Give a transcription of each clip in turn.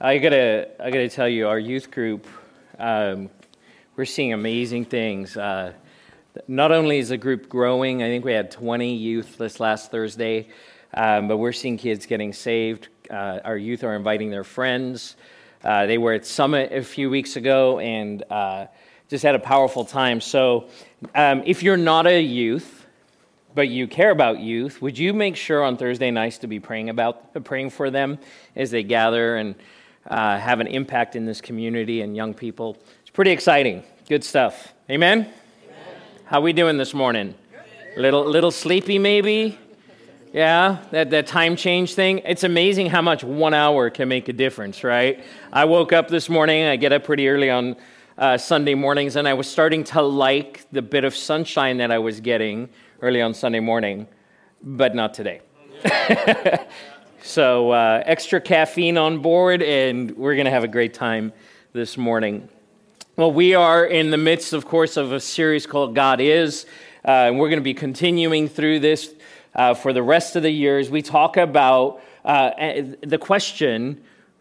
I gotta, I gotta tell you, our youth group, um, we're seeing amazing things. Uh, not only is the group growing, I think we had 20 youth this last Thursday, um, but we're seeing kids getting saved. Uh, our youth are inviting their friends. Uh, they were at Summit a few weeks ago and uh, just had a powerful time. So, um, if you're not a youth, but you care about youth, would you make sure on Thursday nights to be praying about praying for them as they gather and uh, have an impact in this community and young people. It's pretty exciting. Good stuff. Amen? Amen. How we doing this morning? Little little sleepy maybe? Yeah, that, that time change thing. It's amazing how much one hour can make a difference, right? I woke up this morning, I get up pretty early on uh, Sunday mornings, and I was starting to like the bit of sunshine that I was getting early on Sunday morning, but not today. So, uh, extra caffeine on board, and we're going to have a great time this morning. Well, we are in the midst, of course, of a series called God Is, uh, and we're going to be continuing through this uh, for the rest of the years. We talk about uh, the question,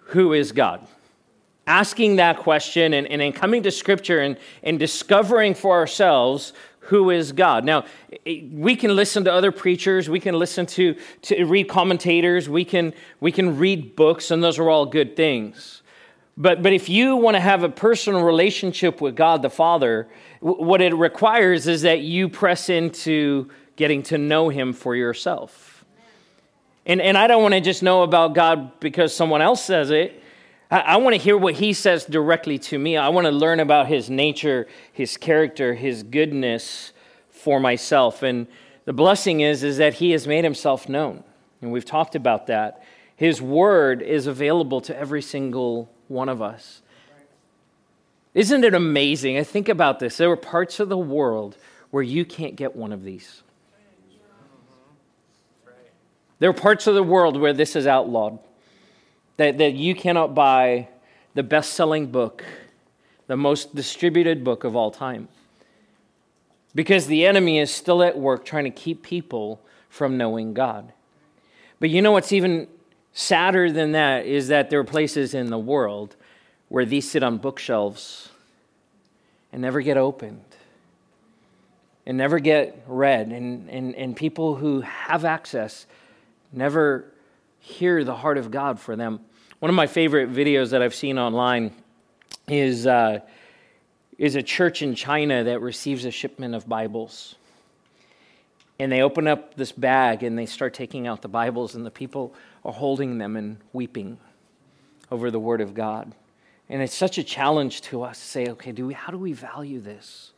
Who is God? Asking that question and, and then coming to Scripture and, and discovering for ourselves who is God. Now, we can listen to other preachers, we can listen to, to read commentators, we can, we can read books, and those are all good things. But, but if you want to have a personal relationship with God the Father, what it requires is that you press into getting to know Him for yourself. And, and I don't want to just know about God because someone else says it. I, I want to hear what he says directly to me. I want to learn about his nature, his character, his goodness for myself. And the blessing is, is that he has made himself known. And we've talked about that. His word is available to every single one of us. Isn't it amazing? I think about this. There are parts of the world where you can't get one of these. There are parts of the world where this is outlawed that, that you cannot buy the best selling book, the most distributed book of all time. Because the enemy is still at work trying to keep people from knowing God. But you know what's even sadder than that is that there are places in the world where these sit on bookshelves and never get opened and never get read. And, and, and people who have access never hear the heart of God for them. One of my favorite videos that I've seen online is, uh, is a church in China that receives a shipment of Bibles. And they open up this bag and they start taking out the Bibles, and the people are holding them and weeping over the Word of God. And it's such a challenge to us to say, okay, do we, how do we value this?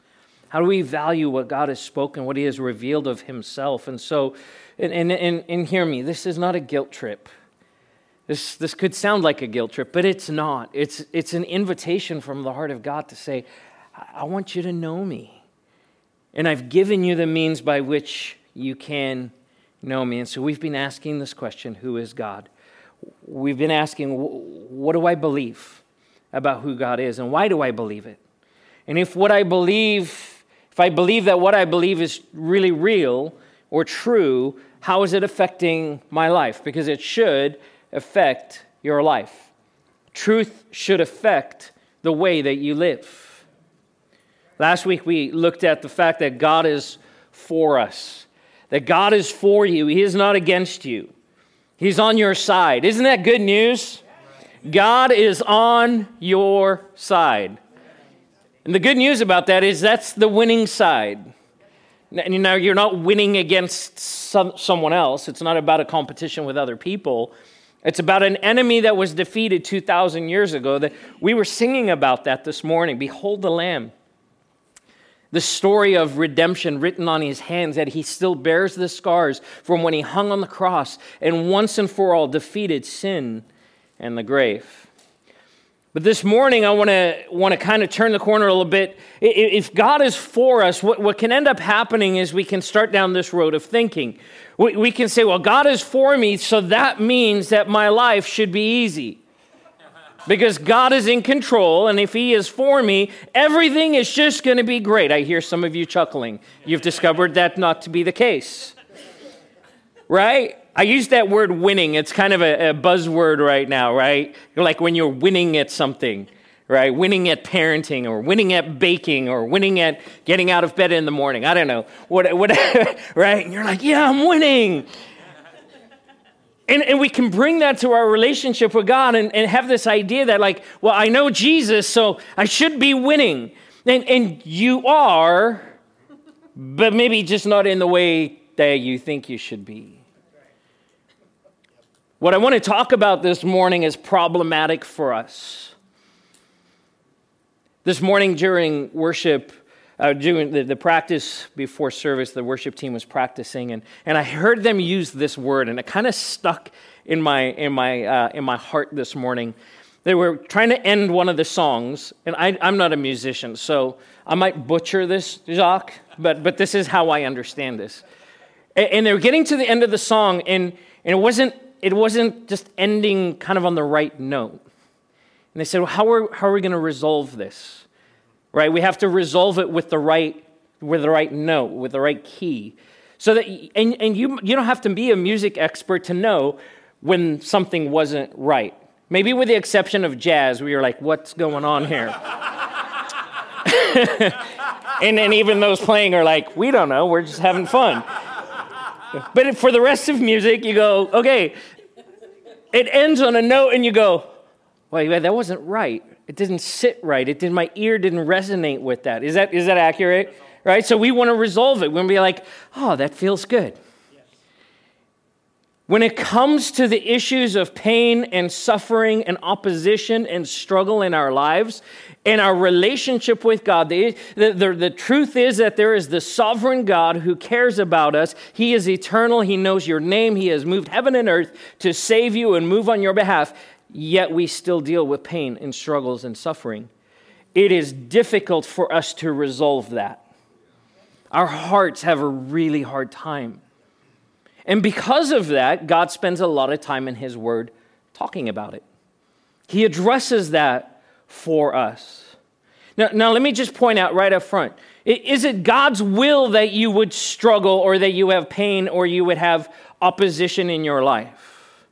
How do we value what God has spoken, what He has revealed of Himself? And so, and, and, and, and hear me, this is not a guilt trip. This, this could sound like a guilt trip, but it's not. It's, it's an invitation from the heart of God to say, I want you to know me. And I've given you the means by which you can know me. And so we've been asking this question who is God? We've been asking, what do I believe about who God is? And why do I believe it? And if what I believe, if I believe that what I believe is really real or true, how is it affecting my life? Because it should affect your life. Truth should affect the way that you live. Last week we looked at the fact that God is for us, that God is for you, He is not against you. He's on your side. Isn't that good news? God is on your side. And the good news about that is that's the winning side. And now, you're not winning against some, someone else. It's not about a competition with other people. It's about an enemy that was defeated 2,000 years ago. That we were singing about that this morning. Behold the Lamb. The story of redemption written on his hands, that he still bears the scars from when he hung on the cross and once and for all defeated sin and the grave. But this morning, I want to want to kind of turn the corner a little bit. If God is for us, what, what can end up happening is we can start down this road of thinking. We, we can say, well, God is for me, so that means that my life should be easy. Because God is in control, and if He is for me, everything is just going to be great. I hear some of you chuckling. You've discovered that not to be the case. Right? I use that word winning. It's kind of a, a buzzword right now, right? Like when you're winning at something, right? Winning at parenting or winning at baking or winning at getting out of bed in the morning. I don't know. What, what, right? And you're like, yeah, I'm winning. And, and we can bring that to our relationship with God and, and have this idea that, like, well, I know Jesus, so I should be winning. And, and you are, but maybe just not in the way that you think you should be. What I want to talk about this morning is problematic for us. This morning during worship, uh, doing the, the, practice before service, the worship team was practicing, and, and I heard them use this word, and it kind of stuck in my, in, my, uh, in my heart this morning. They were trying to end one of the songs, and I, I'm not a musician, so I might butcher this, Jacques, but, but this is how I understand this. And, and they were getting to the end of the song, and, and it, wasn't, it wasn't just ending kind of on the right note. And they said, well, how are, how are we going to resolve this? right? We have to resolve it with the right, with the right note, with the right key. So that, and, and you, you don't have to be a music expert to know when something wasn't right. Maybe with the exception of jazz, where you're like, what's going on here? and then even those playing are like, we don't know, we're just having fun. But for the rest of music, you go, okay, it ends on a note, and you go, well, that wasn't right. It didn't sit right. It did my ear didn't resonate with that. Is that is that accurate? Right? So we want to resolve it. We want to be like, oh, that feels good. When it comes to the issues of pain and suffering and opposition and struggle in our lives and our relationship with God, the, the, the, the, truth is that there is the sovereign God who cares about us. He is eternal. He knows your name. He has moved heaven and earth to save you and move on your behalf yet we still deal with pain and struggles and suffering. It is difficult for us to resolve that. Our hearts have a really hard time. And because of that, God spends a lot of time in His Word talking about it. He addresses that for us. Now, now, let me just point out right up front is it God's will that you would struggle or that you have pain or you would have opposition in your life?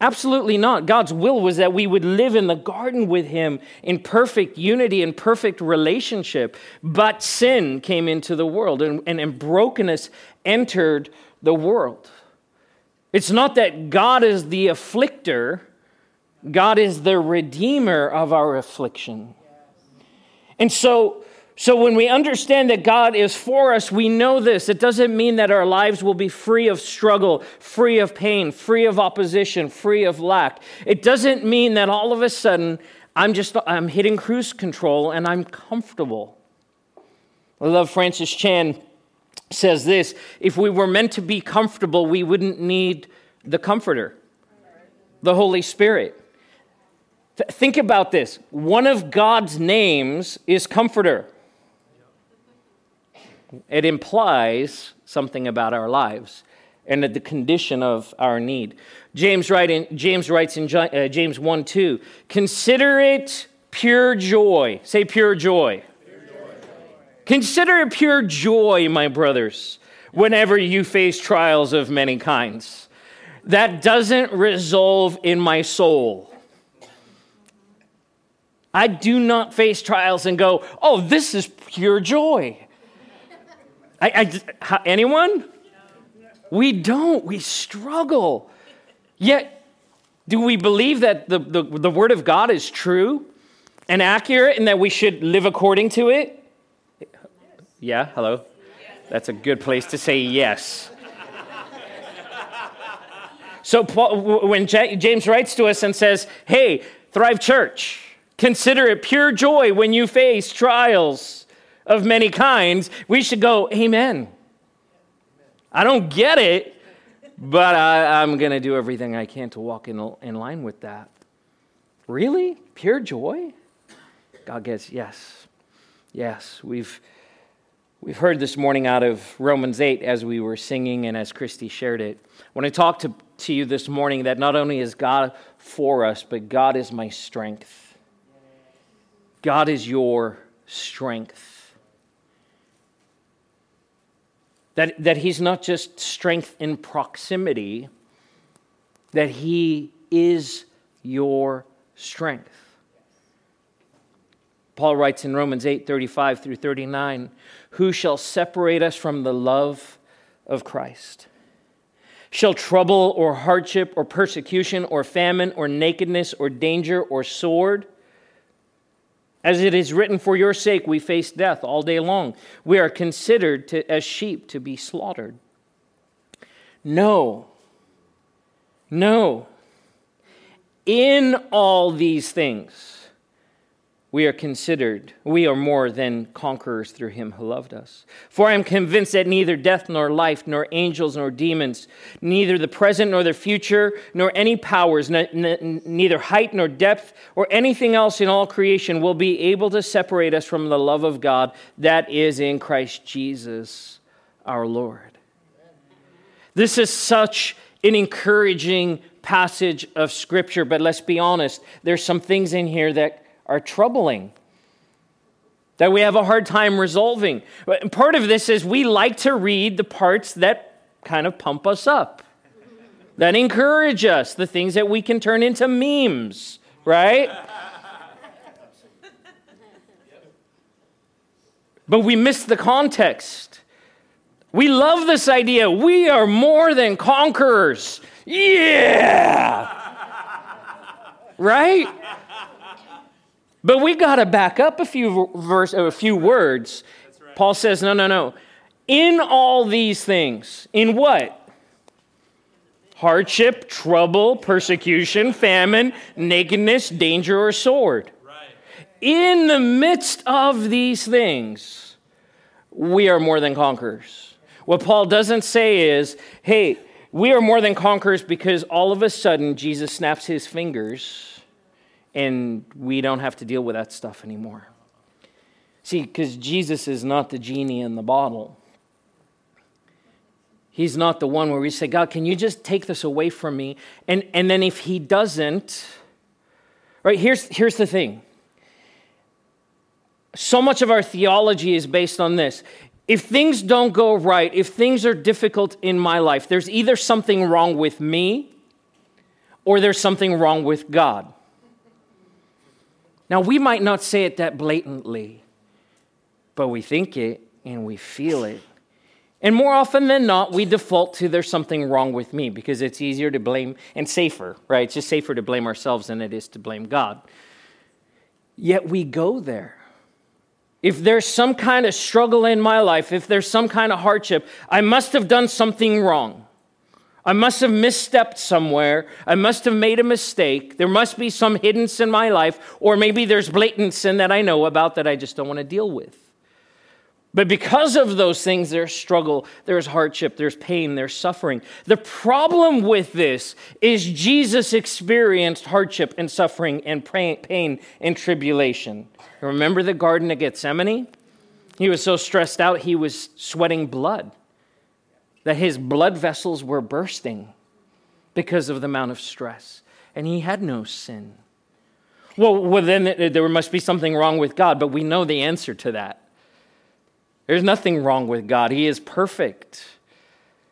Absolutely not. God's will was that we would live in the garden with Him in perfect unity and perfect relationship. But sin came into the world and, and, and brokenness entered the world. It's not that God is the afflictor, God is the redeemer of our affliction. And so, so when we understand that God is for us, we know this. It doesn't mean that our lives will be free of struggle, free of pain, free of opposition, free of lack. It doesn't mean that all of a sudden I'm just I'm hitting cruise control and I'm comfortable. I love Francis Chan says this, if we were meant to be comfortable, we wouldn't need the comforter, the Holy Spirit. Th- think about this. One of God's names is comforter it implies something about our lives and the condition of our need. James, write in, James writes in uh, James 1 2, consider it pure joy. Say pure joy. pure joy. Consider it pure joy, my brothers, whenever you face trials of many kinds. That doesn't resolve in my soul. I do not face trials and go, oh, this is pure joy. I, I, anyone? We don't. We struggle. Yet, do we believe that the, the, the Word of God is true and accurate and that we should live according to it? Yeah, hello? That's a good place to say yes. So, when James writes to us and says, Hey, Thrive Church, consider it pure joy when you face trials of many kinds, we should go, Amen. I don't get it, but I, am going to do everything I can to walk in, in line with that. Really? Pure joy? God gets, yes. Yes. We've, we've heard this morning out of Romans 8 as we were singing and as Christy shared it. When I talked to, to you this morning, that not only is God for us, but God is my strength. God is your strength. That, that he's not just strength in proximity, that He is your strength. Paul writes in Romans 8 35 through 39 Who shall separate us from the love of Christ? Shall trouble or hardship or persecution or famine or nakedness or danger or sword? As it is written, For your sake we face death all day long. We are considered to, as sheep to be slaughtered. No. No. In all these things, we are considered, we are more than conquerors through him who loved us. For I am convinced that neither death nor life, nor angels nor demons, neither the present nor the future, nor any powers, neither height nor depth, or anything else in all creation will be able to separate us from the love of God that is in Christ Jesus our Lord. This is such an encouraging passage of Scripture, but let's be honest, there's some things in here that are troubling, that we have a hard time resolving. Part of this is we like to read the parts that kind of pump us up, that encourage us, the things that we can turn into memes, right? But we miss the context. We love this idea. We are more than conquerors. Yeah! right? But we got to back up a few verse, a few words. Right. Paul says, "No, no, no. In all these things, in what? Hardship, trouble, persecution, famine, nakedness, danger, or sword. Right. In the midst of these things, we are more than conquerors. What Paul doesn't say is, hey, we are more than conquerors because all of a sudden Jesus snaps his fingers and we don't have to deal with that stuff anymore. See, because Jesus is not the genie in the bottle. He's not the one where we say, God, can you just take this away from me? And, and then if he doesn't, right, here's, here's the thing. So much of our theology is based on this. If things don't go right, if things are difficult in my life, there's either something wrong with me or there's something wrong with God. Now, we might not say it that blatantly, but we think it and we feel it. And more often than not, we default to there's something wrong with me because it's easier to blame and safer, right? It's just safer to blame ourselves than it is to blame God. Yet we go there. If there's some kind of struggle in my life, if there's some kind of hardship, I must have done something wrong. I must have misstepped somewhere. I must have made a mistake. There must be some hidden sin in my life, or maybe there's blatant sin that I know about that I just don't want to deal with. But because of those things, there's struggle, there's hardship, there's pain, there's suffering. The problem with this is Jesus experienced hardship and suffering and pain and tribulation. Remember the Garden of Gethsemane? He was so stressed out, he was sweating blood that his blood vessels were bursting because of the amount of stress, and he had no sin. Well, well, then there must be something wrong with God, but we know the answer to that. There's nothing wrong with God. He is perfect.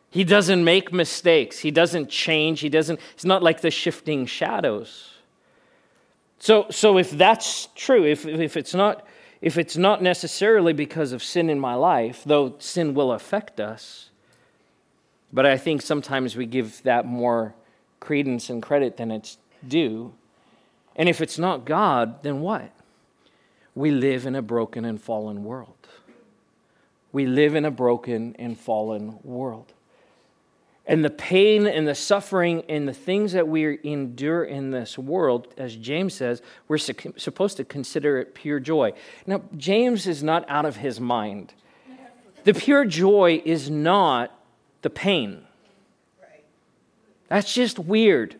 He doesn't make mistakes. He doesn't change. He doesn't, it's not like the shifting shadows. So, so if that's true, if, if, it's not, if it's not necessarily because of sin in my life, though sin will affect us, but I think sometimes we give that more credence and credit than it's due. And if it's not God, then what? We live in a broken and fallen world. We live in a broken and fallen world. And the pain and the suffering and the things that we endure in this world, as James says, we're supposed to consider it pure joy. Now, James is not out of his mind. The pure joy is not the pain. That's just weird.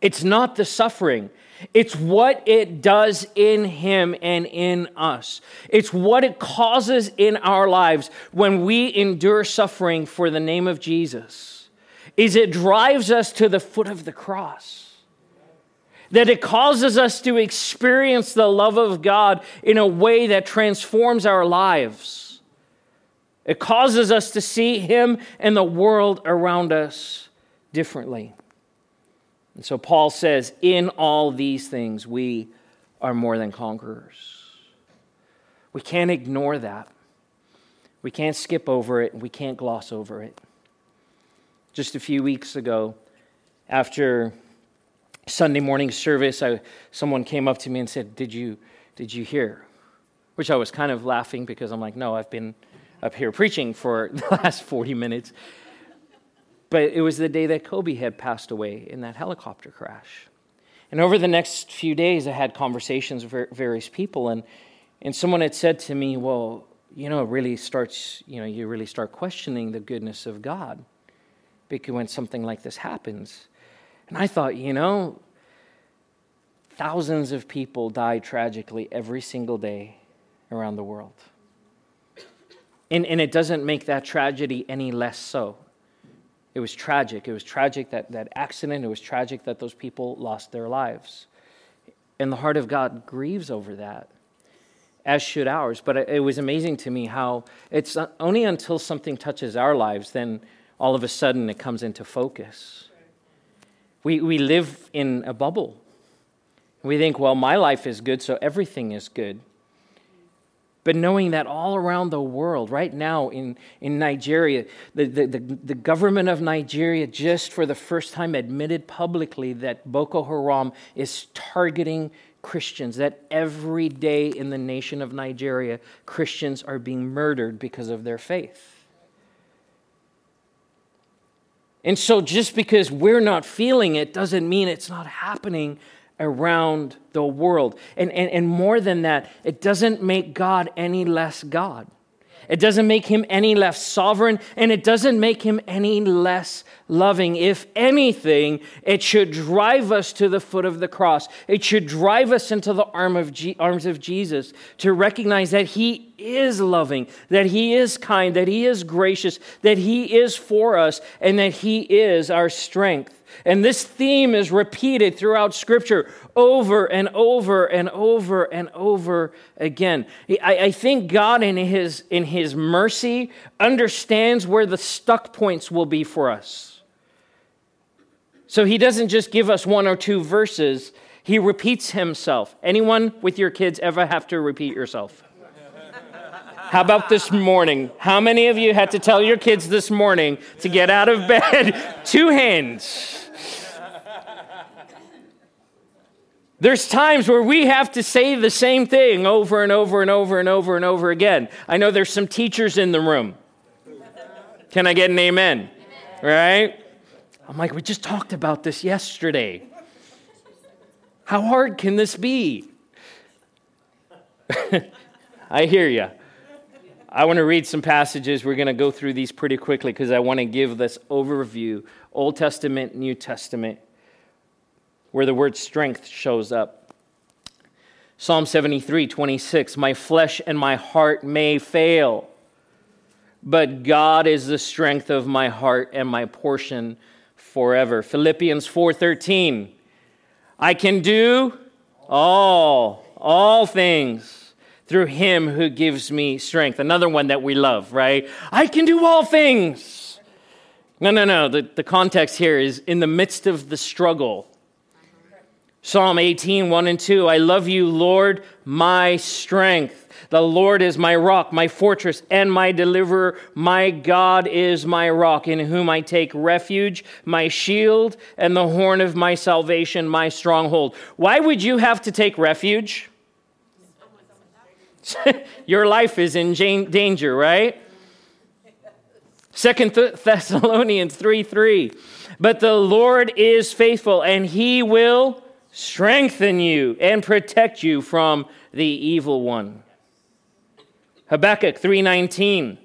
It's not the suffering. It's what it does in him and in us. It's what it causes in our lives when we endure suffering for the name of Jesus. Is it drives us to the foot of the cross. That it causes us to experience the love of God in a way that transforms our lives it causes us to see Him and the world around us differently. And so Paul says, In all these things, we are more than conquerors. We can't ignore that. We can't skip over it, and we can't gloss over it. Just a few weeks ago, after Sunday morning service, I, someone came up to me and said, Did you, did you hear? Which I was kind of laughing because I'm like, No, I've been up here preaching for the last 40 minutes. But it was the day that Kobe had passed away in that helicopter crash. And over the next few days, I had conversations with various people, and, and someone had said to me, Well, you know, it really starts, you know, you really start questioning the goodness of God because when something like this happens. And I thought, you know, thousands of people die tragically every single day around the world. And, and it doesn't make that tragedy any less so. It was tragic. It was tragic that that accident, it was tragic that those people lost their lives. And the heart of God grieves over that, as should ours. But it was amazing to me how it's only until something touches our lives, then all of a sudden it comes into focus. We, we live in a bubble. We think, well, my life is good, so everything is good but knowing that all around the world, right now in, in Nigeria, the, the, the, the, government of Nigeria just for the first time admitted publicly that Boko Haram is targeting Christians, that every day in the nation of Nigeria, Christians are being murdered because of their faith. And so, just because we're not feeling it doesn't mean it's not happening around the world. And, and, and more than that, it doesn't make God any less God. It doesn't make him any less sovereign, and it doesn't make him any less loving. If anything, it should drive us to the foot of the cross. It should drive us into the arm of G- arms of Jesus to recognize that he is loving, that he is kind, that he is gracious, that he is for us, and that he is our strength. And this theme is repeated throughout Scripture over and over and over and over again. I, I, think God, in his, in his mercy, understands where the stuck points will be for us. So He doesn't just give us one or two verses, He repeats Himself. Anyone with your kids ever have to repeat yourself? How about this morning? How many of you had to tell your kids this morning to get out of bed? Two hands. There's times where we have to say the same thing over and over and over and over and over again. I know there's some teachers in the room. Can I get an amen? Right? I'm like, we just talked about this yesterday. How hard can this be? I hear you. I want to read some passages. We're going to go through these pretty quickly because I want to give this overview Old Testament, New Testament where the word strength shows up. Psalm 73, 26, my flesh and my heart may fail, but God is the strength of my heart and my portion forever. Philippians 4:13 I can do all all things through him who gives me strength. Another one that we love, right? I can do all things. No, no, no. The, the context here is in the midst of the struggle. Psalm 18, 1 and 2. I love you, Lord, my strength. The Lord is my rock, my fortress, and my deliverer. My God is my rock, in whom I take refuge, my shield, and the horn of my salvation, my stronghold. Why would you have to take refuge? Your life is in danger, right? Second Thessalonians 3 3. But the Lord is faithful, and he will strengthen you and protect you from the evil one. Habakkuk 3:19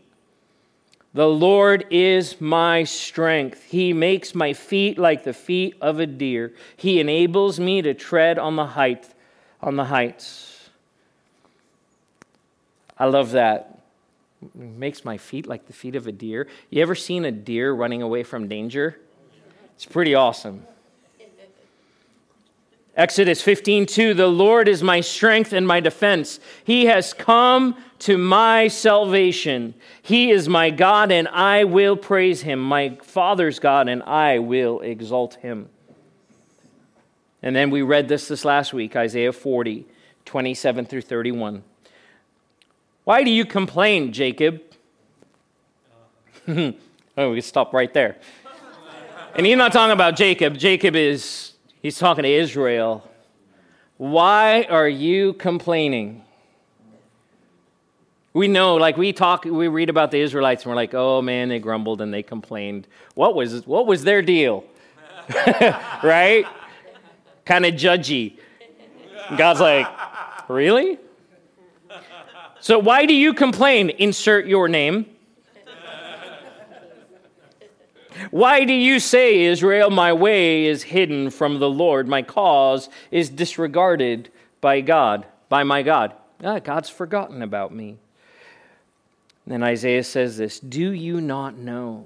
The Lord is my strength. He makes my feet like the feet of a deer. He enables me to tread on the height on the heights. I love that. makes my feet like the feet of a deer. You ever seen a deer running away from danger? It's pretty awesome. Exodus 15:2 The Lord is my strength and my defense. He has come to my salvation. He is my God and I will praise him, my Father's God and I will exalt him. And then we read this this last week, Isaiah 40, 27 through 31. Why do you complain, Jacob? oh, we can stop right there. And he's not talking about Jacob. Jacob is, he's talking to Israel. Why are you complaining? We know, like we talk, we read about the Israelites, and we're like, oh man, they grumbled and they complained. What was, what was their deal? right? Kind of judgy. God's like, really? So why do you complain? Insert your name. Why do you say, Israel, my way is hidden from the Lord, my cause is disregarded by God, by my God? Ah, God's forgotten about me. Then Isaiah says this Do you not know?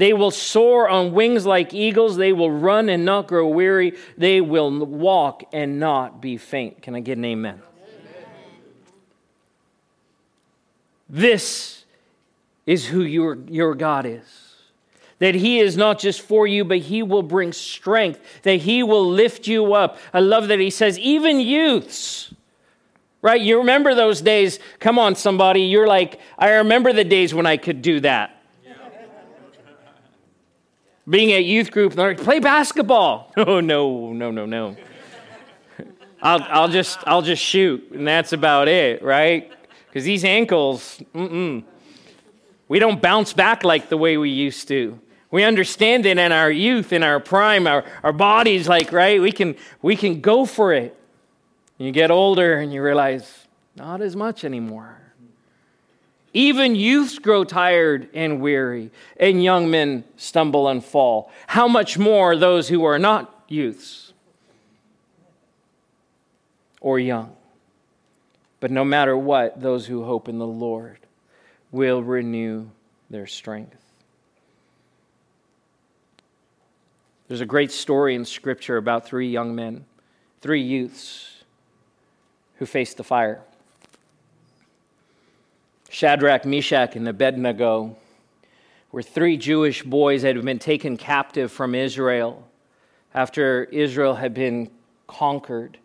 They will soar on wings like eagles. They will run and not grow weary. They will walk and not be faint. Can I get an amen? amen. This is who your, your God is. That He is not just for you, but He will bring strength, that He will lift you up. I love that He says, even youths, right? You remember those days. Come on, somebody. You're like, I remember the days when I could do that being at youth group, they're like, play basketball. Oh, no, no, no, no. I'll, I'll, just, I'll just shoot, and that's about it, right? Because these ankles, mm-mm. we don't bounce back like the way we used to. We understand it in our youth, in our prime, our, our bodies, like, right? We can, we can go for it. You get older and you realize, not as much anymore. Even youths grow tired and weary, and young men stumble and fall. How much more those who are not youths or young? But no matter what, those who hope in the Lord will renew their strength. There's a great story in Scripture about three young men, three youths who faced the fire. Shadrach, Meshach, and Abednego were three Jewish boys that had been taken captive from Israel after Israel had been conquered.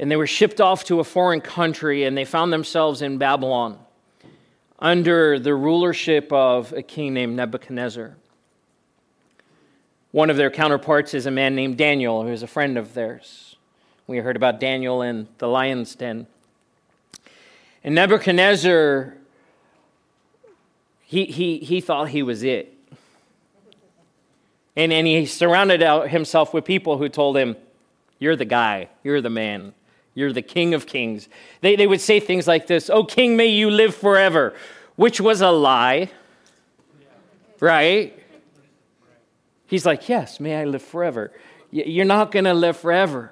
And they were shipped off to a foreign country and they found themselves in Babylon under the rulership of a king named Nebuchadnezzar. One of their counterparts is a man named Daniel, who is a friend of theirs. We heard about Daniel in the lion's den. And Nebuchadnezzar he, he, he thought he was it. And, and he surrounded himself with people who told him, You're the guy, you're the man, you're the king of kings. They, they would say things like this Oh, king, may you live forever, which was a lie, right? He's like, Yes, may I live forever. You're not going to live forever.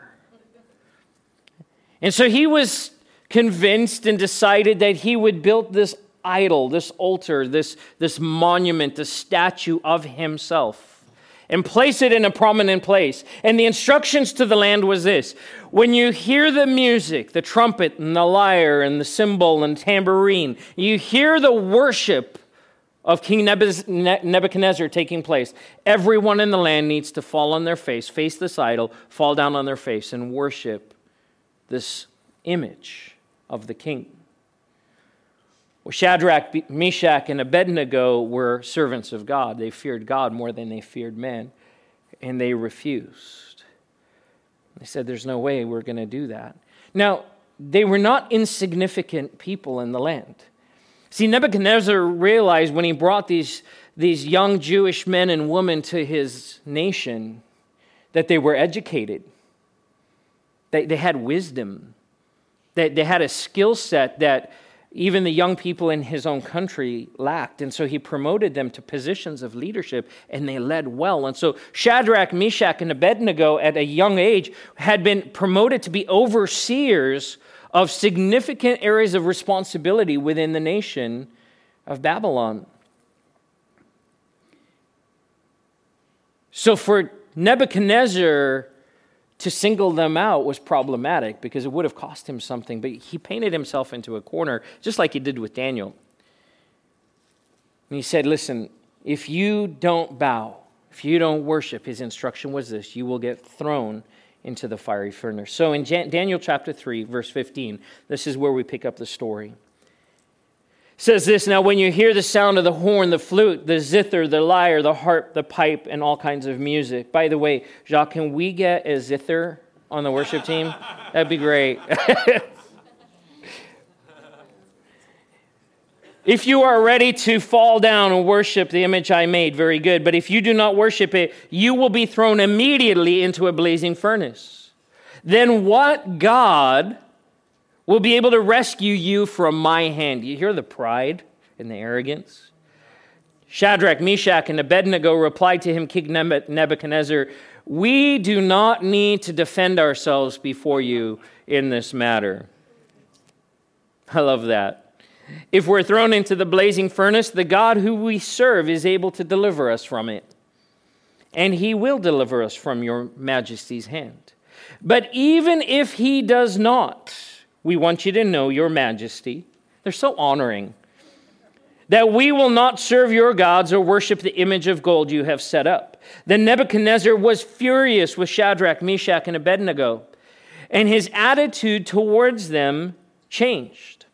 And so he was convinced and decided that he would build this idol, this altar, this, this monument, this statue of himself, and place it in a prominent place. And the instructions to the land was this when you hear the music, the trumpet and the lyre and the cymbal and tambourine, you hear the worship of King Nebuchadnezzar taking place, everyone in the land needs to fall on their face, face this idol, fall down on their face, and worship this image of the king. Well, Shadrach, Meshach, and Abednego were servants of God. They feared God more than they feared men, and they refused. They said, There's no way we're going to do that. Now, they were not insignificant people in the land. See, Nebuchadnezzar realized when he brought these, these young Jewish men and women to his nation that they were educated, they, they had wisdom, that they had a skill set that even the young people in his own country lacked. And so he promoted them to positions of leadership, and they led well. And so Shadrach, Meshach, and Abednego at a young age had been promoted to be overseers of significant areas of responsibility within the nation of Babylon. So for Nebuchadnezzar, to single them out was problematic because it would have cost him something, but he painted himself into a corner, just like he did with Daniel. And he said, Listen, if you don't bow, if you don't worship, his instruction was this you will get thrown into the fiery furnace. So in Daniel chapter 3, verse 15, this is where we pick up the story says this now when you hear the sound of the horn the flute the zither the lyre the harp the pipe and all kinds of music. By the way jacques can we get a zither on the worship team? That'd be great. If you are ready to fall down and worship the image i made very good. But if you do not worship it you will be thrown immediately into a blazing furnace. Then what god will be able to rescue you from my hand. You hear the pride and the arrogance? Shadrach, Meshach, and Abednego replied to him, King Nebuchadnezzar, We do not need to defend ourselves before you in this matter. I love that. If we're thrown into the blazing furnace, the God who we serve is able to deliver us from it. And he will deliver us from your majesty's hand. But even if he does not, we want you to know, Your Majesty, they're so honoring, that we will not serve your gods or worship the image of gold you have set up. Then Nebuchadnezzar was furious with Shadrach, Meshach, and Abednego, and his attitude towards them changed.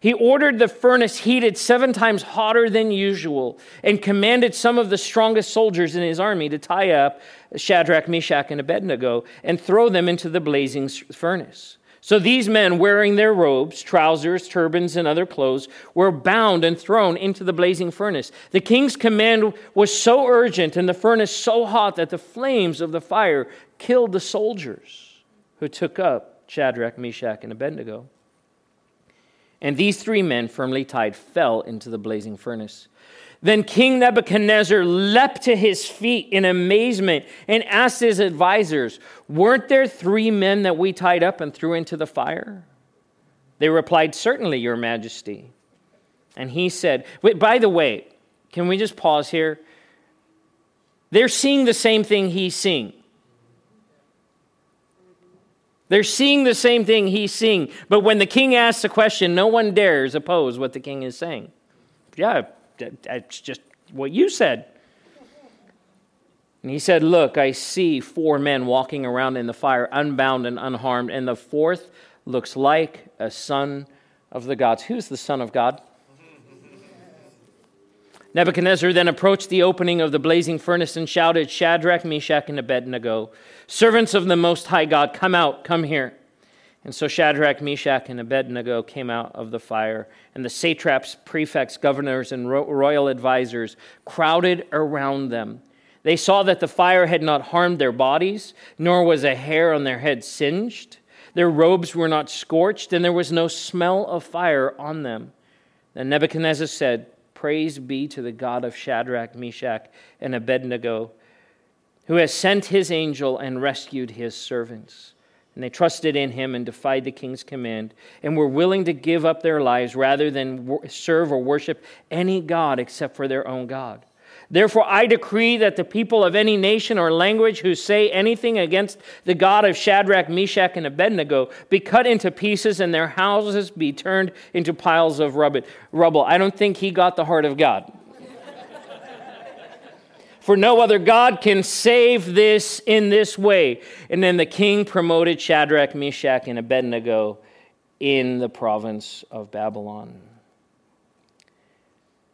He ordered the furnace heated seven times hotter than usual and commanded some of the strongest soldiers in his army to tie up Shadrach, Meshach, and Abednego and throw them into the blazing furnace. So these men, wearing their robes, trousers, turbans, and other clothes, were bound and thrown into the blazing furnace. The king's command was so urgent and the furnace so hot that the flames of the fire killed the soldiers who took up Shadrach, Meshach, and Abednego. And these three men, firmly tied, fell into the blazing furnace. Then King Nebuchadnezzar leapt to his feet in amazement and asked his advisors, Weren't there three men that we tied up and threw into the fire? They replied, Certainly, Your Majesty. And he said, Wait, by the way, can we just pause here? They're seeing the same thing he's seeing. They're seeing the same thing he's seeing. But when the king asks a question, no one dares oppose what the king is saying. Yeah, that's just what you said. And he said, Look, I see four men walking around in the fire, unbound and unharmed, and the fourth looks like a son of the gods. Who's the son of God? Nebuchadnezzar then approached the opening of the blazing furnace and shouted, Shadrach, Meshach, and Abednego, servants of the Most High God, come out, come here. And so Shadrach, Meshach, and Abednego came out of the fire, and the satraps, prefects, governors, and royal advisers crowded around them. They saw that the fire had not harmed their bodies, nor was a hair on their head singed. Their robes were not scorched, and there was no smell of fire on them. Then Nebuchadnezzar said, Praise be to the God of Shadrach, Meshach, and Abednego, who has sent his angel and rescued his servants. And they trusted in him and defied the king's command and were willing to give up their lives rather than serve or worship any God except for their own God. Therefore, I decree that the people of any nation or language who say anything against the God of Shadrach, Meshach, and Abednego be cut into pieces and their houses be turned into piles of rubble. I don't think he got the heart of God for no other God can save this in this way. And then the king promoted Shadrach, Meshach, and Abednego in the province of Babylon.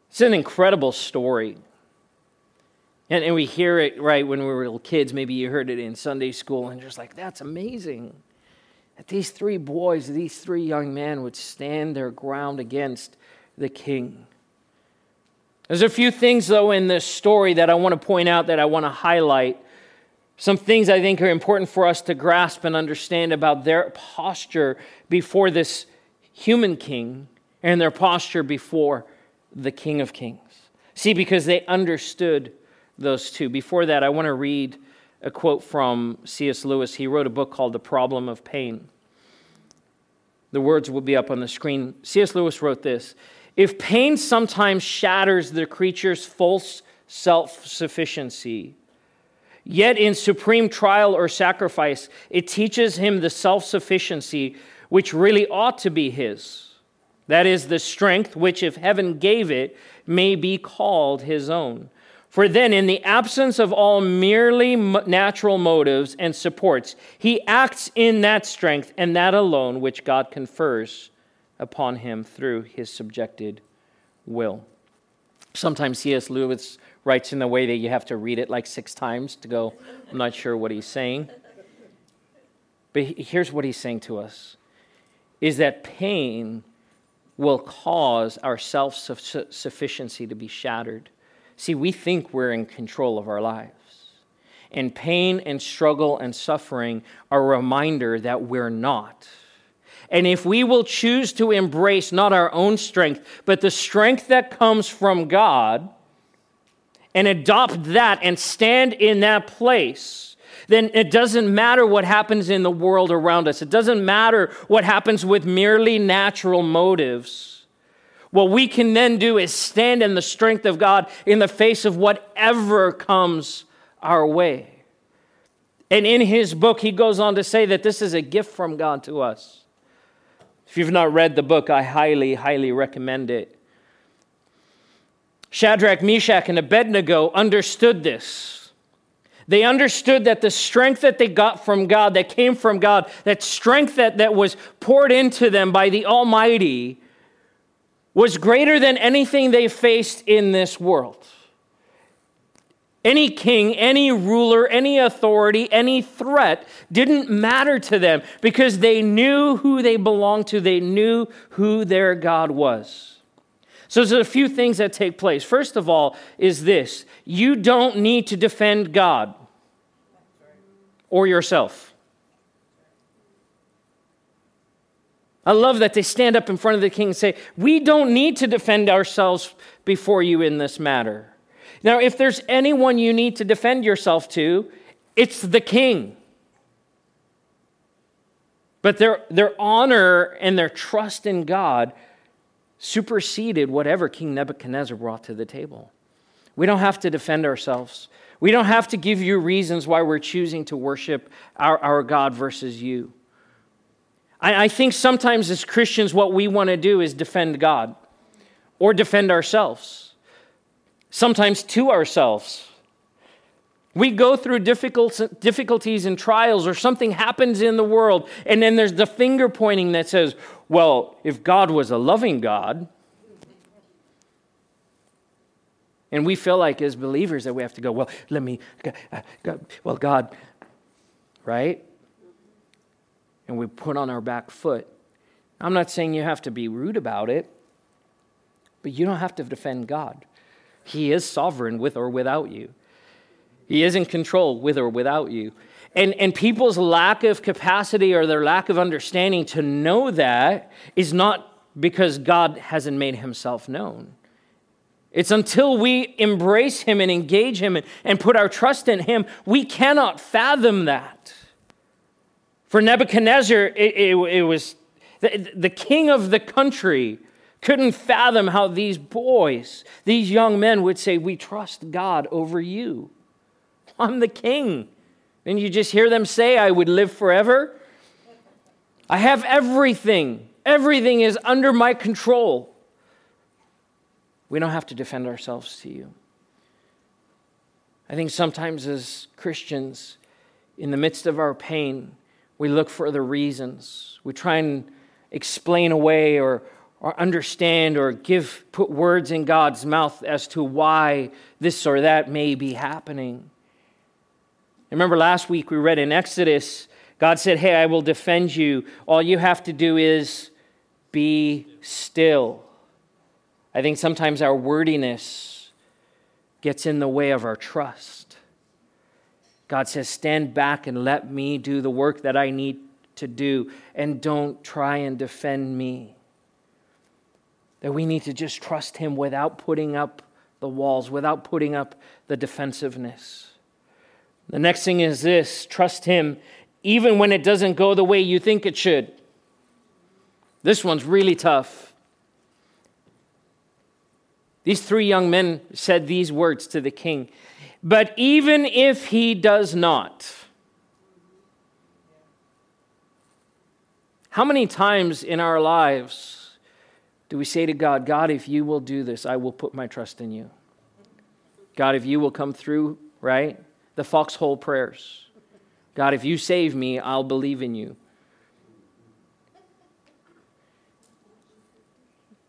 It's an incredible story. And, and we hear it right when we were little kids. Maybe you heard it in Sunday school, and just like, that's amazing. That these three boys, these three young men would stand their ground against the king. There's a few things, though, in this story that I want to point out that I want to highlight. Some things I think are important for us to grasp and understand about their posture before this human king and their posture before the King of Kings. See, because they understood those two. Before that, I want to read a quote from C.S. Lewis. He wrote a book called The Problem of Pain. The words will be up on the screen. C.S. Lewis wrote this If pain sometimes shatters the creature's false self sufficiency, yet in supreme trial or sacrifice, it teaches him the self sufficiency which really ought to be his. That is, the strength which, if heaven gave it, may be called his own. For then, in the absence of all merely natural motives and supports, he acts in that strength and that alone which God confers upon him through his subjected will. Sometimes C.S. Lewis writes in the way that you have to read it like six times to go, I'm not sure what he's saying. But here's what he's saying to us is that pain will cause our self sufficiency to be shattered. See, we think we're in control of our lives. And pain and struggle and suffering are a reminder that we're not. And if we will choose to embrace not our own strength, but the strength that comes from God, and adopt that and stand in that place, then it doesn't matter what happens in the world around us. It doesn't matter what happens with merely natural motives. What we can then do is stand in the strength of God in the face of whatever comes our way. And in his book, he goes on to say that this is a gift from God to us. If you've not read the book, I highly, highly recommend it. Shadrach, Meshach, and Abednego understood this. They understood that the strength that they got from God, that came from God, that strength that, that was poured into them by the Almighty, was greater than anything they faced in this world. Any king, any ruler, any authority, any threat didn't matter to them because they knew who they belonged to. They knew who their God was. So there's a few things that take place. First of all, is this you don't need to defend God or yourself. I love that they stand up in front of the king and say, We don't need to defend ourselves before you in this matter. Now, if there's anyone you need to defend yourself to, it's the king. But their, their honor and their trust in God superseded whatever King Nebuchadnezzar brought to the table. We don't have to defend ourselves. We don't have to give you reasons why we're choosing to worship our, our God versus you. I, I think sometimes as Christians, what we want to do is defend God or defend ourselves, sometimes to ourselves. We go through difficult, difficulties and trials, or something happens in the world, and then there's the finger pointing that says, Well, if God was a loving God, and we feel like as believers that we have to go, Well, let me, god well, God, right? And we put on our back foot. I'm not saying you have to be rude about it, but you don't have to defend God. He is sovereign with or without you. He is in control with or without you. And, and people's lack of capacity or their lack of understanding to know that is not because God hasn't made himself known. It's until we embrace him and engage him and, and put our trust in him, we cannot fathom that. For Nebuchadnezzar, it, it, it was the, the king of the country couldn't fathom how these boys, these young men would say, We trust God over you. I'm the king. And you just hear them say, I would live forever. I have everything. Everything is under my control. We don't have to defend ourselves to you. I think sometimes as Christians, in the midst of our pain, we look for other reasons. We try and explain away or, or understand or give put words in God's mouth as to why this or that may be happening. Remember last week we read in Exodus, God said, Hey, I will defend you. All you have to do is be still. I think sometimes our wordiness gets in the way of our trust. God says, Stand back and let me do the work that I need to do, and don't try and defend me. That we need to just trust Him without putting up the walls, without putting up the defensiveness. The next thing is this trust Him even when it doesn't go the way you think it should. This one's really tough. These three young men said these words to the king But even if he does not, how many times in our lives do we say to God, God, if you will do this, I will put my trust in you? God, if you will come through, right? The foxhole prayers. God, if you save me, I'll believe in you.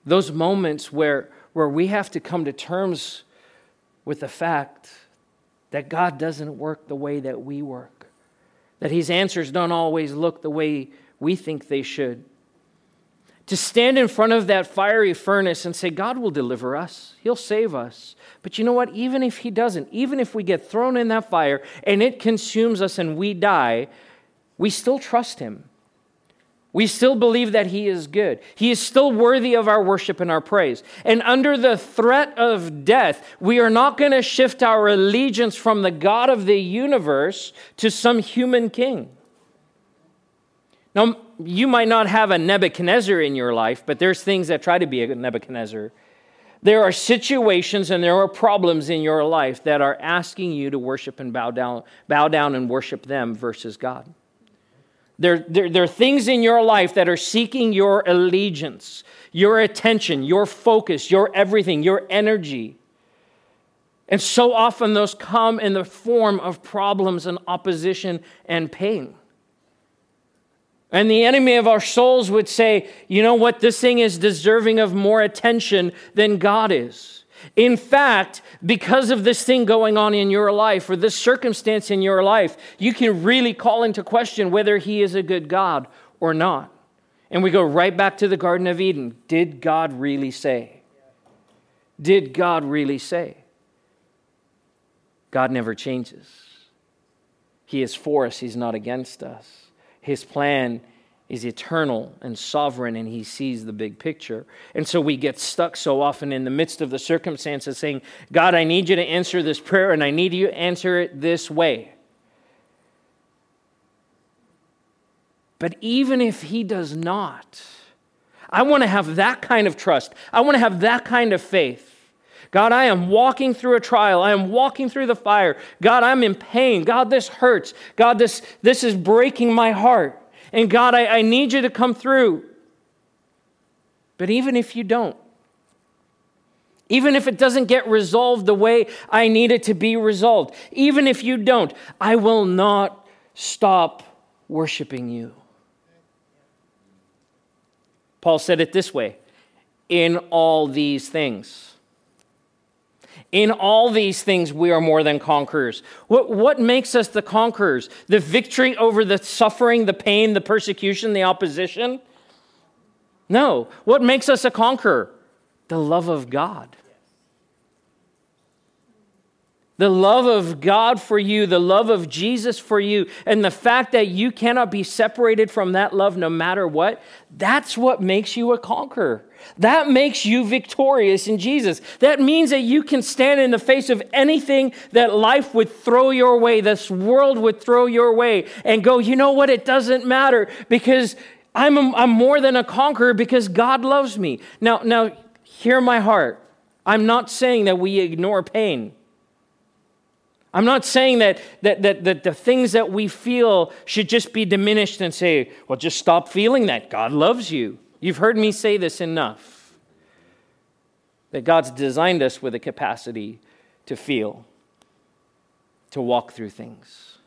Those moments where, where we have to come to terms with the fact that God doesn't work the way that we work, that His answers don't always look the way we think they should to stand in front of that fiery furnace and say, God will deliver us, He'll save us. But you know what? Even if He doesn't, even if we get thrown in that fire and it consumes us and we die, we still trust Him. We still believe that He is good. He is still worthy of our worship and our praise. And under the threat of death, we are not going to shift our allegiance from the God of the universe to some human king. Now, you might not have a Nebuchadnezzar in your life, but there's things that try to be a Nebuchadnezzar. There are situations and there are problems in your life that are asking you to worship and bow down, bow down and worship them versus God. There, there, there are things in your life that are seeking your allegiance, your attention, your focus, your everything, your energy. And so often those come in the form of problems and opposition and pain. And the enemy of our souls would say, you know what, this thing is deserving of more attention than God is. In fact, because of this thing going on in your life or this circumstance in your life, you can really call into question whether He is a good God or not. And we go right back to the Garden of Eden. Did God really say? Did God really say? God never changes. He is for us, He's not against us. His plan is eternal and sovereign, and he sees the big picture. And so we get stuck so often in the midst of the circumstances saying, God, I need you to answer this prayer, and I need you to answer it this way. But even if he does not, I want to have that kind of trust. I want to have that kind of faith. God, I am walking through a trial. I am walking through the fire. God, I'm in pain. God, this hurts. God, this, this is breaking my heart. And God, I, I need you to come through. But even if you don't, even if it doesn't get resolved the way I need it to be resolved, even if you don't, I will not stop worshiping you. Paul said it this way in all these things. In all these things, we are more than conquerors. What, what makes us the conquerors? The victory over the suffering, the pain, the persecution, the opposition? No. What makes us a conqueror? The love of God. The love of God for you, the love of Jesus for you, and the fact that you cannot be separated from that love no matter what, that's what makes you a conqueror. That makes you victorious in Jesus. That means that you can stand in the face of anything that life would throw your way, this world would throw your way, and go, you know what? It doesn't matter because I'm, a, I'm more than a conqueror because God loves me. Now, now, hear my heart. I'm not saying that we ignore pain. I'm not saying that, that, that, that the things that we feel should just be diminished and say, well, just stop feeling that. God loves you. You've heard me say this enough that God's designed us with a capacity to feel, to walk through things.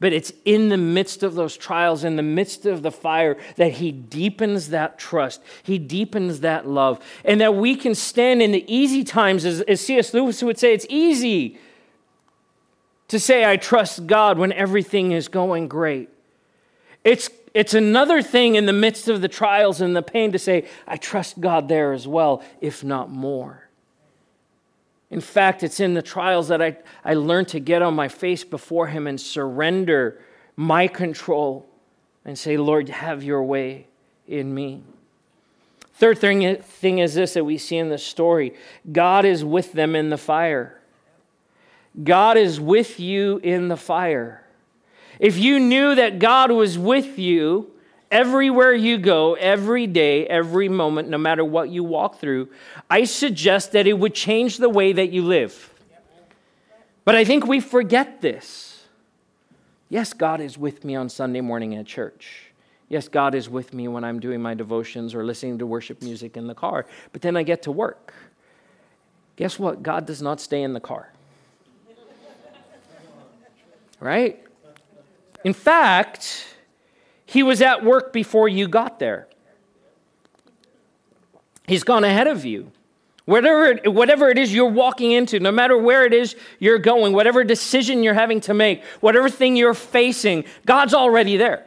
But it's in the midst of those trials, in the midst of the fire, that He deepens that trust. He deepens that love. And that we can stand in the easy times, as, as C.S. Lewis would say, it's easy to say, I trust God when everything is going great. It's it's another thing in the midst of the trials and the pain to say, I trust God there as well, if not more. In fact, it's in the trials that I, I learned to get on my face before Him and surrender my control and say, Lord, have your way in me. Third thing, thing is this that we see in the story God is with them in the fire. God is with you in the fire. If you knew that God was with you everywhere you go, every day, every moment, no matter what you walk through, I suggest that it would change the way that you live. But I think we forget this. Yes, God is with me on Sunday morning at church. Yes, God is with me when I'm doing my devotions or listening to worship music in the car, but then I get to work. Guess what? God does not stay in the car. Right? In fact, He was at work before you got there. He's gone ahead of you. Whatever, whatever it is you're walking into, no matter where it is you're going, whatever decision you're having to make, whatever thing you're facing, God's already there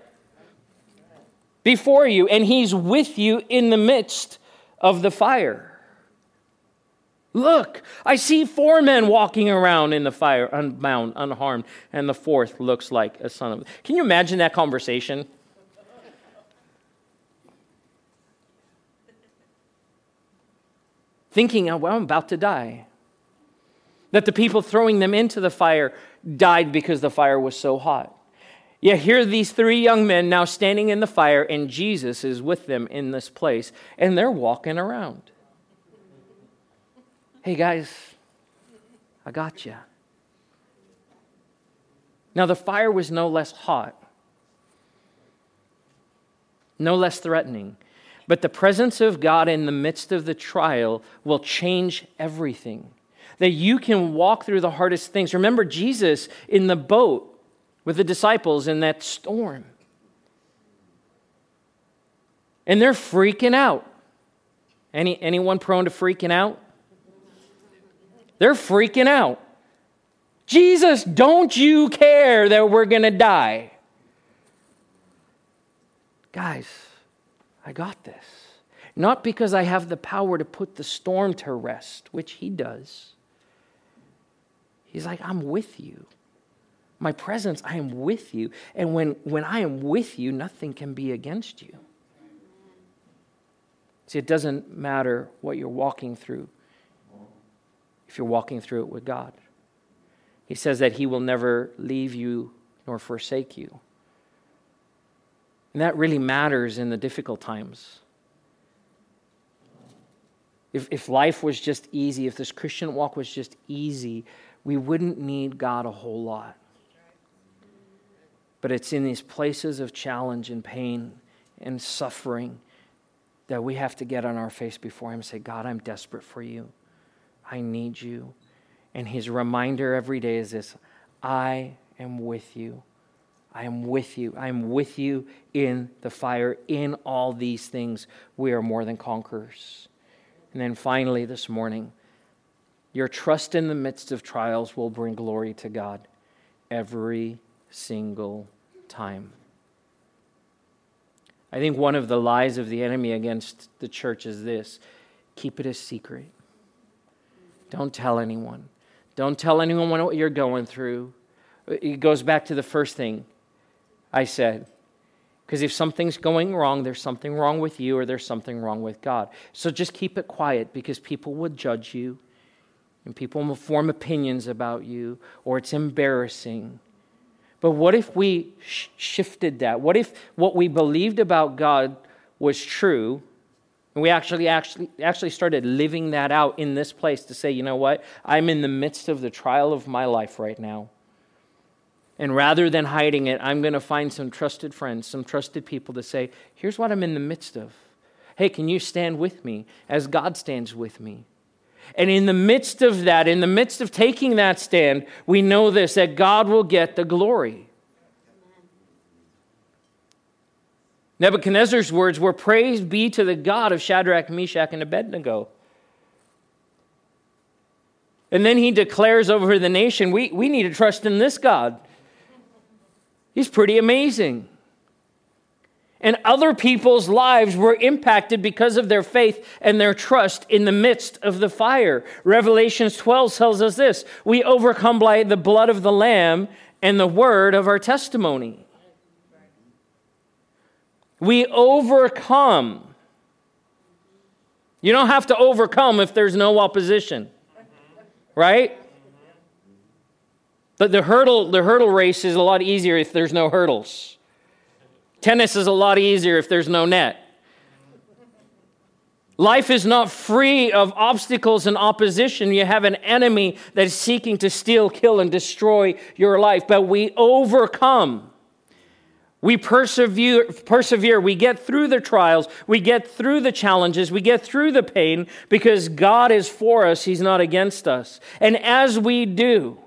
before you, and he's with you in the midst of the fire. Look, I see four men walking around in the fire, unbound, unharmed, and the fourth looks like a son of. Can you imagine that conversation? Thinking, oh, well, I'm about to die. That the people throwing them into the fire died because the fire was so hot. Yeah, here are these three young men now standing in the fire, and Jesus is with them in this place, and they're walking around. Hey, guys, I got you. Now, the fire was no less hot, no less threatening, but the presence of God in the midst of the trial will change everything. That you can walk through the hardest things. Remember Jesus in the boat with the disciples in that storm. And they're freaking out. Any, anyone prone to freaking out? They're freaking out. Jesus, don't you care that we're going to die? Guys, I got this. Not because I have the power to put the storm to rest, which he does. He's like, I'm with you my presence, I am with you. And when, when I am with you, nothing can be against you. See, it doesn't matter what you're walking through if you're walking through it with God. He says that He will never leave you nor forsake you. And that really matters in the difficult times. If, if life was just easy, if this Christian walk was just easy, we wouldn't need God a whole lot. But it's in these places of challenge and pain and suffering that we have to get on our face before Him and say, God, I'm desperate for you. I need you. And His reminder every day is this I am with you. I am with you. I am with you in the fire. In all these things, we are more than conquerors. And then finally, this morning, your trust in the midst of trials will bring glory to God every single time. I think one of the lies of the enemy against the church is this keep it a secret. Don't tell anyone. Don't tell anyone what you're going through. It goes back to the first thing I said. Because if something's going wrong, there's something wrong with you or there's something wrong with God. So just keep it quiet because people will judge you and people will form opinions about you or it's embarrassing. But what if we sh- shifted that? What if what we believed about God was true and we actually, actually, actually started living that out in this place to say, you know what? I'm in the midst of the trial of my life right now. And rather than hiding it, I'm going to find some trusted friends, some trusted people to say, here's what I'm in the midst of. Hey, can you stand with me as God stands with me? And in the midst of that, in the midst of taking that stand, we know this that God will get the glory. Nebuchadnezzar's words were Praise be to the God of Shadrach, Meshach, and Abednego. And then he declares over the nation we, we need to trust in this God. He's pretty amazing and other people's lives were impacted because of their faith and their trust in the midst of the fire. Revelations 12 tells us this We overcome by the blood of the Lamb and the word of our testimony. We overcome You don't have to overcome if there's no opposition. Right? But the hurdle, the hurdle race is a lot easier if there's no hurdles. Tennis is a lot easier if there's no net. Life is not free of obstacles and opposition. You have an enemy that is seeking to steal, kill, and destroy your life, but we overcome. We persevere, persevere. We get through the trials. We get through the challenges. We get through the pain because God is for us. He's not against us. And as we do,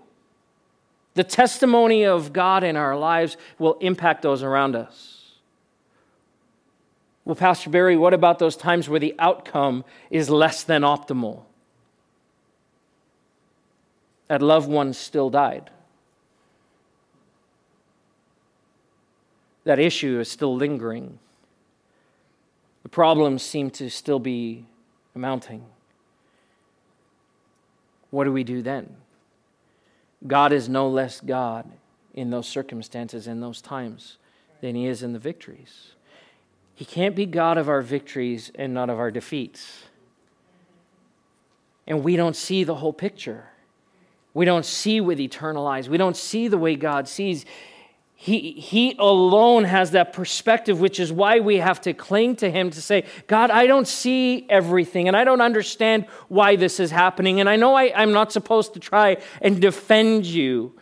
the testimony of God in our lives will impact those around us. Well, Pastor Barry, what about those times where the outcome is less than optimal? That loved one still died. That issue is still lingering. The problems seem to still be mounting. What do we do then? God is no less God in those circumstances, in those times, than He is in the victories. He can't be God of our victories and not of our defeats. And we don't see the whole picture. We don't see with eternal eyes. We don't see the way God sees. He, he alone has that perspective, which is why we have to cling to Him to say, God, I don't see everything, and I don't understand why this is happening, and I know I, I'm not supposed to try and defend you.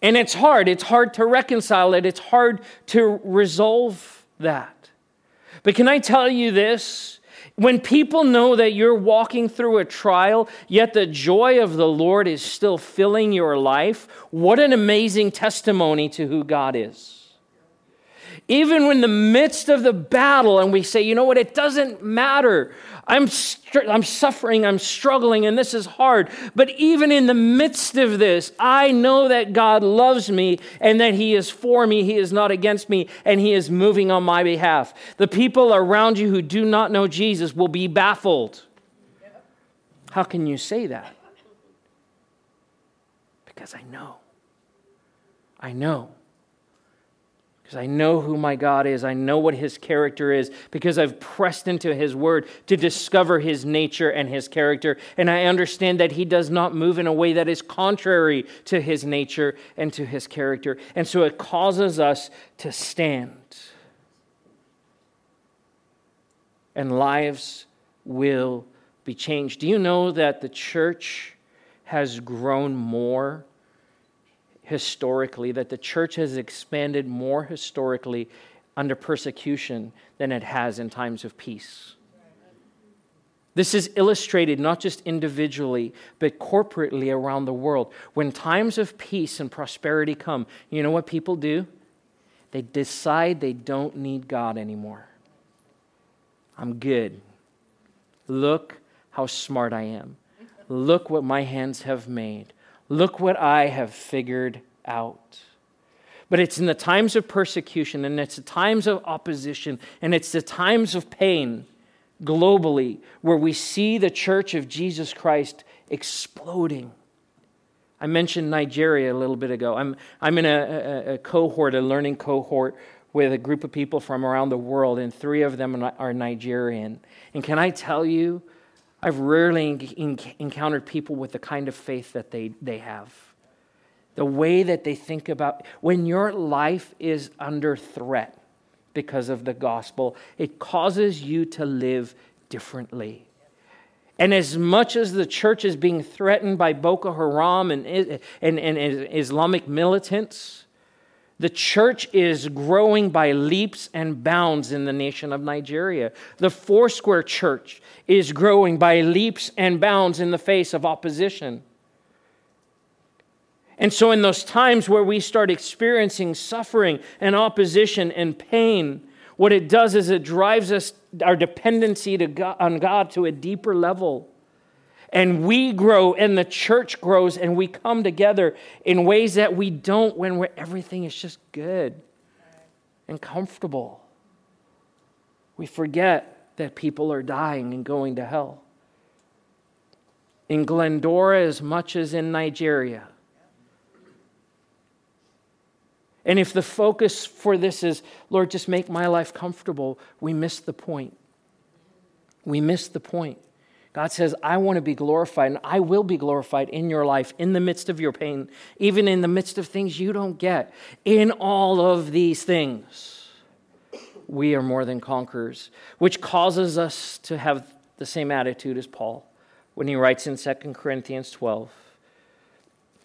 And it's hard. It's hard to reconcile it, it's hard to resolve that. But can I tell you this? When people know that you're walking through a trial, yet the joy of the Lord is still filling your life, what an amazing testimony to who God is. Even in the midst of the battle, and we say, you know what, it doesn't matter. I'm, str- I'm suffering, I'm struggling, and this is hard. But even in the midst of this, I know that God loves me and that He is for me, He is not against me, and He is moving on my behalf. The people around you who do not know Jesus will be baffled. How can you say that? Because I know. I know because I know who my God is. I know what his character is because I've pressed into his word to discover his nature and his character. And I understand that he does not move in a way that is contrary to his nature and to his character. And so it causes us to stand. And lives will be changed. Do you know that the church has grown more? Historically, that the church has expanded more historically under persecution than it has in times of peace. This is illustrated not just individually, but corporately around the world. When times of peace and prosperity come, you know what people do? They decide they don't need God anymore. I'm good. Look how smart I am. Look what my hands have made. Look what I have figured out. But it's in the times of persecution and it's the times of opposition and it's the times of pain globally where we see the church of Jesus Christ exploding. I mentioned Nigeria a little bit ago. I'm, I'm in a, a, a cohort, a learning cohort with a group of people from around the world, and three of them are Nigerian. And can I tell you, I've rarely encountered people with the kind of faith that they, they have. The way that they think about when your life is under threat because of the gospel, it causes you to live differently. And as much as the church is being threatened by Boko Haram and, and, and Islamic militants, the church is growing by leaps and bounds in the nation of Nigeria. The Foursquare Church is growing by leaps and bounds in the face of opposition. And so, in those times where we start experiencing suffering and opposition and pain, what it does is it drives us, our dependency to God, on God to a deeper level and we grow and the church grows and we come together in ways that we don't when everything is just good and comfortable. We forget that people are dying and going to hell. In Glendora, as much as in Nigeria. And if the focus for this is, Lord, just make my life comfortable, we miss the point. We miss the point. God says, I want to be glorified, and I will be glorified in your life, in the midst of your pain, even in the midst of things you don't get. In all of these things, we are more than conquerors, which causes us to have the same attitude as Paul when he writes in 2 Corinthians 12,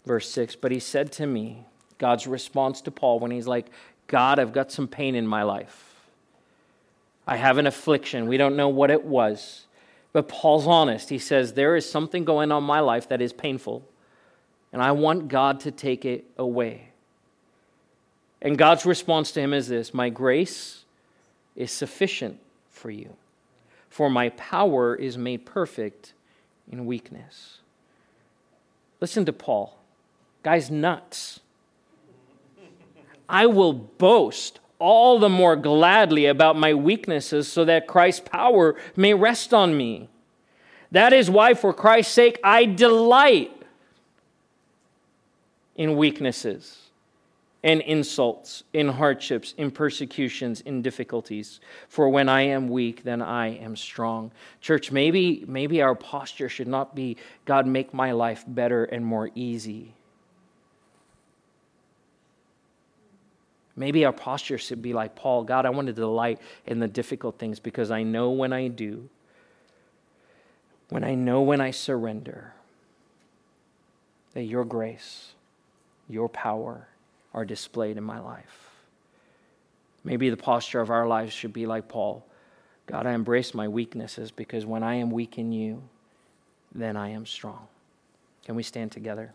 verse 6. But he said to me, God's response to Paul when he's like, God, I've got some pain in my life. I have an affliction. We don't know what it was. But Paul's honest. He says, There is something going on in my life that is painful, and I want God to take it away. And God's response to him is this My grace is sufficient for you, for my power is made perfect in weakness. Listen to Paul. Guy's nuts. I will boast all the more gladly about my weaknesses so that Christ's power may rest on me. That is why, for Christ's sake, I delight in weaknesses and insults, in hardships, in persecutions, in difficulties. For when I am weak, then I am strong. Church, maybe, maybe our posture should not be God, make my life better and more easy. Maybe our posture should be like Paul God, I want to delight in the difficult things because I know when I do, when I know when I surrender, that your grace, your power are displayed in my life. Maybe the posture of our lives should be like Paul God, I embrace my weaknesses because when I am weak in you, then I am strong. Can we stand together?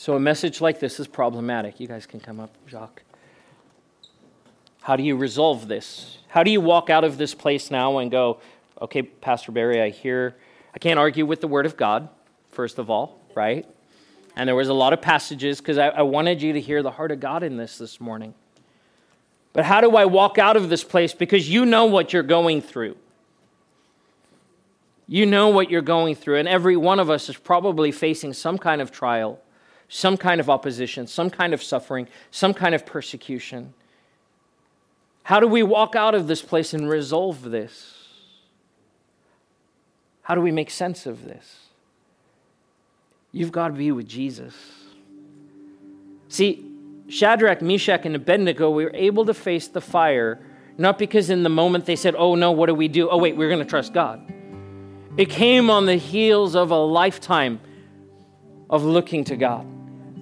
So, a message like this is problematic. You guys can come up, Jacques. How do you resolve this? How do you walk out of this place now and go, okay, Pastor Barry, I hear, I can't argue with the Word of God, first of all, right? And there was a lot of passages because I, I wanted you to hear the heart of God in this this morning. But how do I walk out of this place? Because you know what you're going through. You know what you're going through, and every one of us is probably facing some kind of trial some kind of opposition, some kind of suffering, some kind of persecution. How do we walk out of this place and resolve this? How do we make sense of this? You've got to be with Jesus. See, Shadrach, Meshach, and Abednego we were able to face the fire not because in the moment they said, Oh no, what do we do? Oh wait, we're going to trust God. It came on the heels of a lifetime of looking to God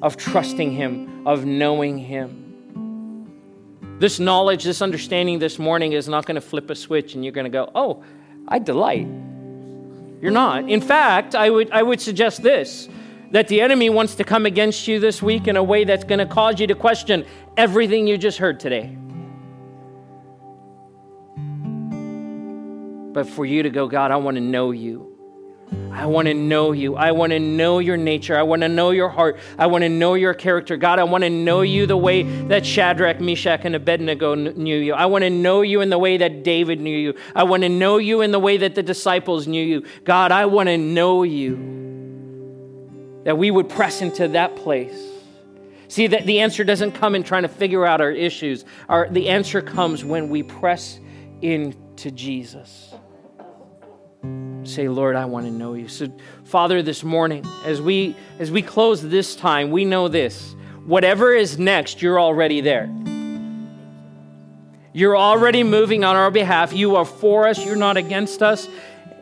of trusting Him, of knowing Him. This knowledge, this understanding this morning is not going to flip a switch and you're going to go, oh, I delight. You're not. In fact, I would, I would suggest this that the enemy wants to come against you this week in a way that's going to cause you to question everything you just heard today. But for you to go, God, I want to know you. I want to know you. I want to know your nature. I want to know your heart. I want to know your character. God, I want to know you the way that Shadrach, Meshach, and Abednego knew you. I want to know you in the way that David knew you. I want to know you in the way that the disciples knew you. God, I want to know you. That we would press into that place. See, that the answer doesn't come in trying to figure out our issues. Our, the answer comes when we press into Jesus say lord i want to know you. So father this morning as we as we close this time we know this. Whatever is next you're already there. You're already moving on our behalf. You are for us. You're not against us.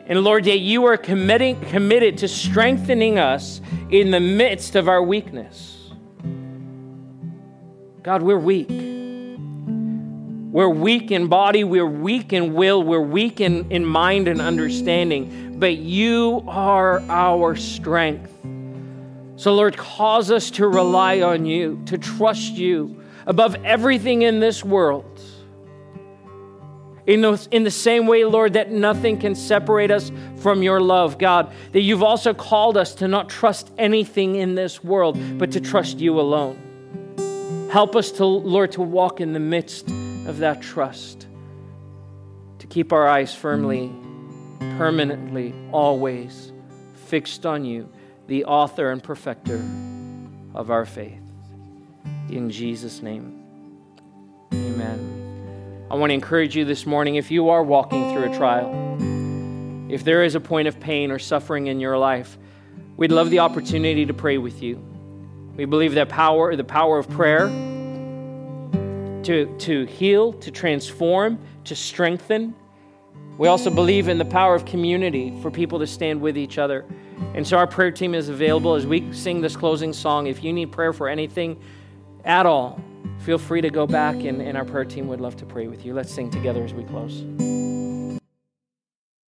And lord yet you are committing committed to strengthening us in the midst of our weakness. God we're weak we're weak in body, we're weak in will, we're weak in, in mind and understanding, but you are our strength. So, Lord, cause us to rely on you, to trust you above everything in this world. In, those, in the same way, Lord, that nothing can separate us from your love, God, that you've also called us to not trust anything in this world, but to trust you alone. Help us to, Lord, to walk in the midst of that trust, to keep our eyes firmly, permanently, always fixed on you, the author and perfecter of our faith. In Jesus' name, amen. I want to encourage you this morning if you are walking through a trial, if there is a point of pain or suffering in your life, we'd love the opportunity to pray with you. We believe that power, the power of prayer, to, to heal, to transform, to strengthen. We also believe in the power of community for people to stand with each other. And so our prayer team is available as we sing this closing song. If you need prayer for anything at all, feel free to go back, and, and our prayer team would love to pray with you. Let's sing together as we close.